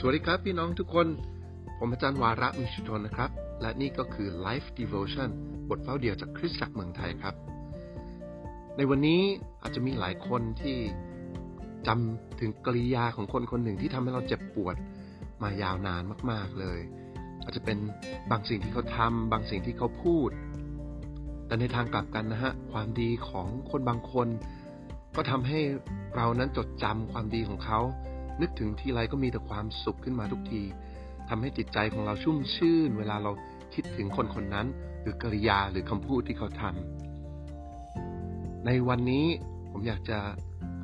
สวัสดีครับพี่น้องทุกคน ผมอาจารย์วาระมิชุทนนะครับ และนี่ก็คือ Life Devotion บทเฝ้าเดียวจากคริสตจักรเมืองไทยครับ ในวันนี้อาจจะมีหลายคนที่จำถึงกริยาของคนคนหนึ่งที่ทำให้เราเจ็บปวดมายาวนานมาก ๆเลย อาจจะเป็นบางสิ่งที่เขาทำบางสิ่งที่เขาพูด แต่ในทางกลับกันนะฮะความดีของคนบางคน ก็ทำให้เรานั้นจดจำความดีของเขา นึกถึงทีไรก็มีแต่ความสุขขึ้นมาทุกทีทำให้จิตใจของเราชุ่มชื่น เวลาเราคิดถึงคนคนนั้น หรือกริยาหรือคำพูดที่เขาทำในวันนี้ผมอยากจะ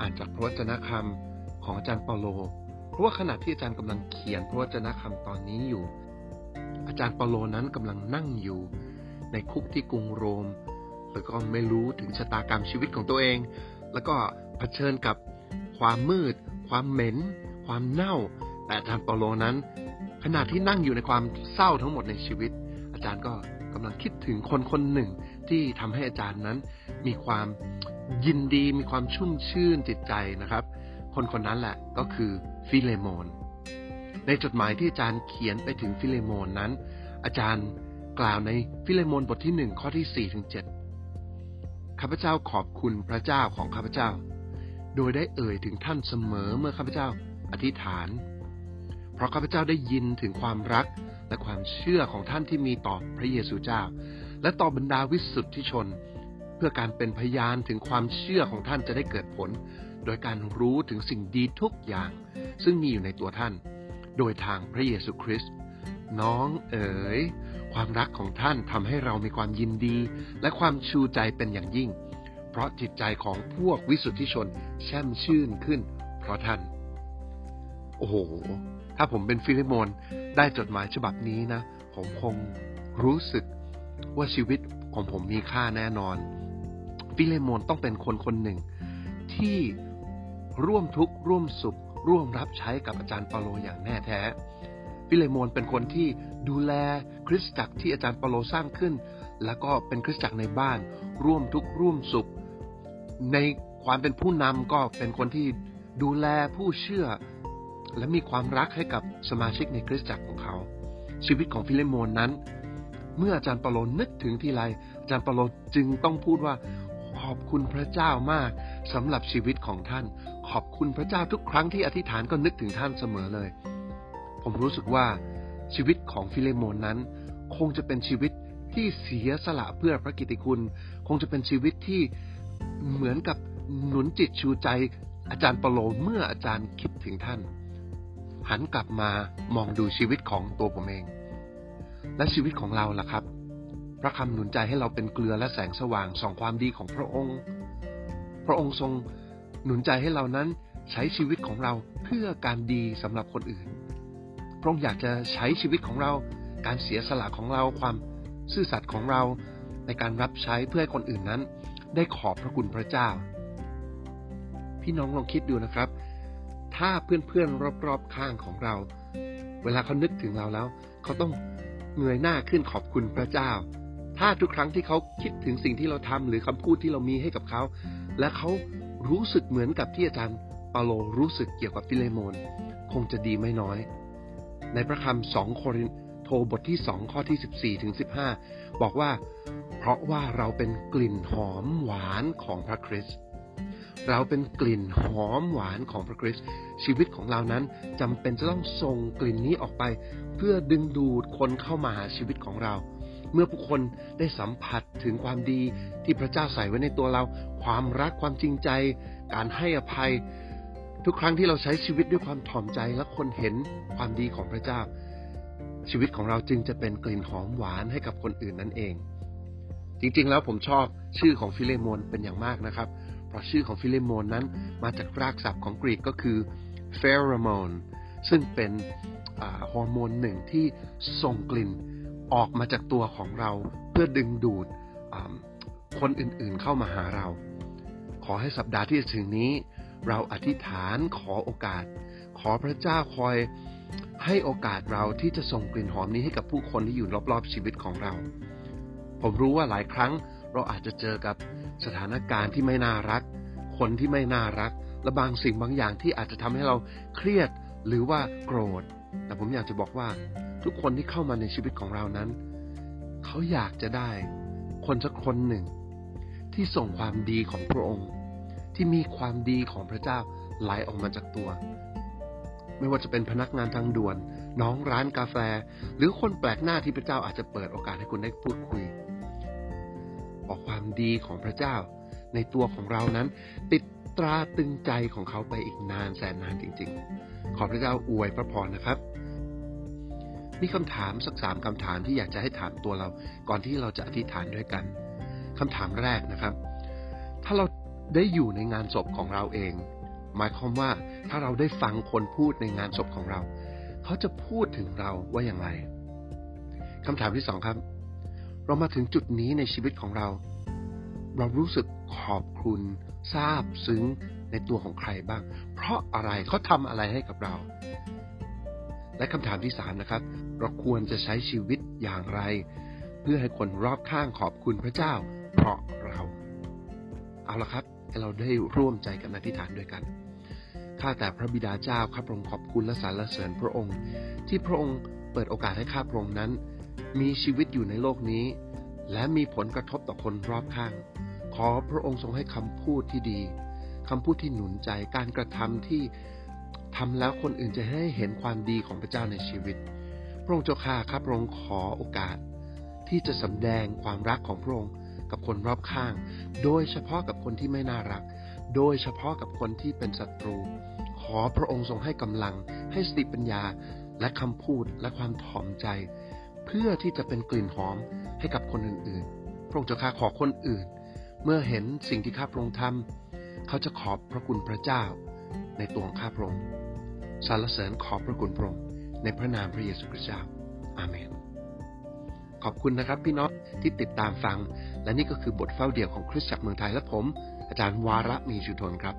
อ่านจากพระวจนะคำของอาจารย์เปาโล เพราะว่าขณะที่อาจารย์กำลังเขียนพระวจนะคำตอนนี้อยู่ อาจารย์เปาโลนั้นกำลังนั่งอยู่ ในคุกที่กรุงโรม แล้วก็ไม่รู้ถึงชะตากรรมชีวิตของตัวเอง แล้วก็เผชิญกับความมืด ความเหม็น ความเน่า แต่อาจารย์เปาโลนั้น ขณะที่นั่งอยู่ในความเศร้าทั้งหมดในชีวิต อาจารย์ก็กำลังคิดถึงคนคนหนึ่งที่ทำให้อาจารย์นั้น มีความยินดีมีความชุ่มชื่นจิตใจนะครับ คนคนนั้นแหละก็คือฟิเลโมน ในจดหมายที่อาจารย์เขียนไปถึงฟิเลโมนนั้น อาจารย์กล่าวในฟิเลโมนบทที่หนึ่งข้อที่สี่ถึงเจ็ดข้าพเจ้าขอบคุณพระเจ้าของข้าพเจ้า โดยได้เอ่ยถึงท่านเสมอเมื่อข้าพเจ้า อธิษฐาน เพราะข้าพเจ้าได้ยินถึงความรักและความเชื่อของท่านที่มีต่อพระเยซูเจ้า และต่อบรรดาวิสุทธิชน เพื่อการเป็นพยานถึงความเชื่อของท่านจะได้เกิดผล โดยการรู้ถึงสิ่งดีทุกอย่าง ซึ่งมีอยู่ในตัวท่าน โดยทางพระเยซูคริสต์น้องเอ๋ยความรักของท่านทำให้เรามีความยินดี และความชูใจเป็นอย่างยิ่ง เพราะจิตใจของพวกวิสุทธิชนแช่มชื่นขึ้น เพราะท่าน โอ้โห ถ้าผมเป็นฟิเลโมนได้จดหมายฉบับนี้นะ ผมคงรู้สึกว่าชีวิตของผมมีค่าแน่นอน ฟิเลโมนต้องเป็นคนคนหนึ่ง ที่ร่วมทุกข์ร่วมสุข ร่วมรับใช้กับอาจารย์เปาโลอย่างแน่แท้ ฟิเลโมนเป็นคนที่ดูแลคริสตจักรที่อาจารย์เปาโลสร้างขึ้น แล้วก็เป็นคริสตจักรในบ้าน ร่วมทุกข์ร่วมสุข ในความเป็นผู้นำก็เป็นคนที่ดูแลผู้เชื่อ และมีความรักให้กับสมาชิกในคริสตจักรของเขา ชีวิตของฟิเลโมนนั้น เมื่ออาจารย์เปาโลนึกถึงทีไรอาจารย์เปาโลจึงต้องพูดว่าขอบคุณพระเจ้ามากสำหรับชีวิตของท่าน ขอบคุณพระเจ้าทุกครั้งที่อธิษฐานก็นึกถึงท่านเสมอเลย ผมรู้สึกว่าชีวิตของฟิเลโมนนั้น คงจะเป็นชีวิตที่เสียสละเพื่อพระกิตติคุณ คงจะเป็นชีวิตที่เหมือนกับหนุนจิตชูใจอาจารย์เปาโลเมื่ออาจารย์คิดถึงท่าน หันกลับมามองดูชีวิตของตัวผมเอง และชีวิตของเราล่ะครับ พระคำหนุนใจให้เราเป็นเกลือและแสงสว่างส่องความดีของพระองค์ พระองค์ทรงหนุนใจให้เรานั้นใช้ชีวิตของเราเพื่อการดีสำหรับคนอื่น พระองค์อยากจะใช้ชีวิตของเรา การเสียสละของเราความซื่อสัตย์ของเราในการรับใช้เพื่อให้คนอื่นนั้น ได้ขอบพระคุณพระเจ้า พี่น้องลองคิดดูนะครับ ถ้าเพื่อนๆรอบๆข้างของเรา เวลาเขานึกถึงเราแล้ว เขาต้องเงยหน้าขึ้นขอบคุณพระเจ้า ถ้าทุกครั้งที่เขาคิดถึงสิ่งที่เราทำหรือคำพูดที่เรามีให้กับเขา และเขารู้สึกเหมือนกับที่อาจารย์เปาโลรู้สึกเกี่ยวกับฟิเลโมน คงจะดีไม่น้อย ในพระคำสองโครินธ์บทที่สองข้อที่สิบสี่ถึงสิบหกว่า เพราะว่าเราเป็นกลิ่นหอมหวานของพระคริสต์ เราเป็นกลิ่นหอมหวานของพระคริสต์ชีวิตของเรานั้นจำเป็นจะต้องส่งกลิ่นนี้ออกไป เพื่อดึงดูดคนเข้ามาหาชีวิตของเรา เมื่อผู้คนได้สัมผัสถึงความดีที่พระเจ้าใส่ไว้ในตัวเรา ความรักความจริงใจ การให้อภัย ทุกครั้งที่เราใช้ชีวิตด้วยความถ่อมใจและคนเห็นความดีของพระเจ้า ชีวิตของเราจึงจะเป็นกลิ่นหอมหวานให้กับคนอื่นนั่นเองจริงๆ แล้วผมชอบชื่อของฟิเลโมนเป็นอย่างมากนะครับ เพราะชื่อของฟิเลโมนนั้นมาจากรากศัพท์ของกรีกก็คือเฟโรโมนซึ่งเป็นฮอร์โมนหนึ่งที่ส่งกลิ่นออกมาจากตัวของเราเพื่อดึงดูดคนอื่นๆเข้ามาหาเรา ขอให้สัปดาห์ที่จะถึงนี้ เราอธิษฐานขอโอกาส ขอพระเจ้าคอยให้โอกาสเราที่จะส่งกลิ่นหอมนี้ให้กับผู้คนที่อยู่รอบๆชีวิตของเรา ผมรู้ว่าหลายครั้ง เราอาจจะเจอกับสถานการณ์ที่ไม่น่ารัก คนที่ไม่น่ารัก และบางสิ่งบางอย่างที่อาจจะทำให้เราเครียดหรือว่าโกรธ แต่ผมอยากจะบอกว่าทุกคนที่เข้ามาในชีวิตของเรานั้น เขาอยากจะได้ คนสักคนหนึ่ง ที่ส่งความดีของพระองค์ ที่มีความดีของพระเจ้าไหลออกมาจากตัว ไม่ว่าจะเป็นพนักงานทางด่วน น้องร้านกาแฟ หรือคนแปลกหน้าที่พระเจ้าอาจจะเปิดโอกาสให้คุณได้พูดคุย ออกความดีของพระเจ้า ในตัวของเรานั้น ติดตราตึงใจของเขาไปอีกนานแสนนานจริง ๆ ขอพระเจ้าอวยพระพรนะครับ มีคำถามสักสามคำถามที่อยากจะให้ถามตัวเรา ก่อนที่เราจะอธิษฐานด้วยกันคำถามแรกนะครับ ถ้าเราได้อยู่ในงานศพของเราเอง หมายความว่าถ้าเราได้ฟังคนพูดในงานศพของเรา เขาจะพูดถึงเราว่าอย่างไรคำถามที่สองครับ เรามาถึงจุดนี้ในชีวิตของเรา เรารู้สึกขอบคุณซาบซึ้งในตัวของใครบ้าง เพราะอะไรเขาทำอะไรให้กับเรา และคำถามที่สามนะครับ เราควรจะใช้ชีวิตอย่างไร เพื่อให้คนรอบข้างขอบคุณพระเจ้า เพราะเรา เอาละครับให้เราได้ร่วมใจกันอธิษฐานด้วยกันข้าแต่พระบิดาเจ้าข้าพระองค์ขอบคุณและสรรเสริญพระองค์ ที่พระองค์เปิดโอกาสให้ข้าพระองค์นั้น มีชีวิตอยู่ในโลกนี้ และมีผลกระทบต่อคนรอบข้าง ขอพระองค์ทรงให้คำพูดที่ดีคำพูดที่หนุนใจการกระทำที่ทำแล้วคนอื่นจะให้เห็นความดีของพระเจ้าในชีวิต พระองค์เจ้าข้าข้าพระองค์ขอโอกาส ที่จะสำแดงความรักของพระองค์กับคนรอบข้าง โดยเฉพาะกับคนที่ไม่น่ารัก โดยเฉพาะกับคนที่เป็นศัตรู ขอพระองค์ทรงให้กำลัง ให้สติปัญญา และคำพูดและความถ่อมใจ พื่อที่จะเป็นกลิ่นหอมให้กับคนอื่นๆ พระองค์เจ้าข้าขอคนอื่น เมื่อเห็นสิ่งที่ข้าพระองค์ทำเขาจะขอบพระคุณพระเจ้า ในตัวของข้าพระองค์สรรเสริญขอบพระคุณพระองค์ในพระนามพระเยซูคริสต์เจ้า อาเมน ขอบคุณนะครับพี่น้องที่ติดตามฟัง และนี่ก็คือบทเฝ้าเดี่ยวของคริสตจักรเมืองไทยและผม อาจารย์วาระมีชุทนครับ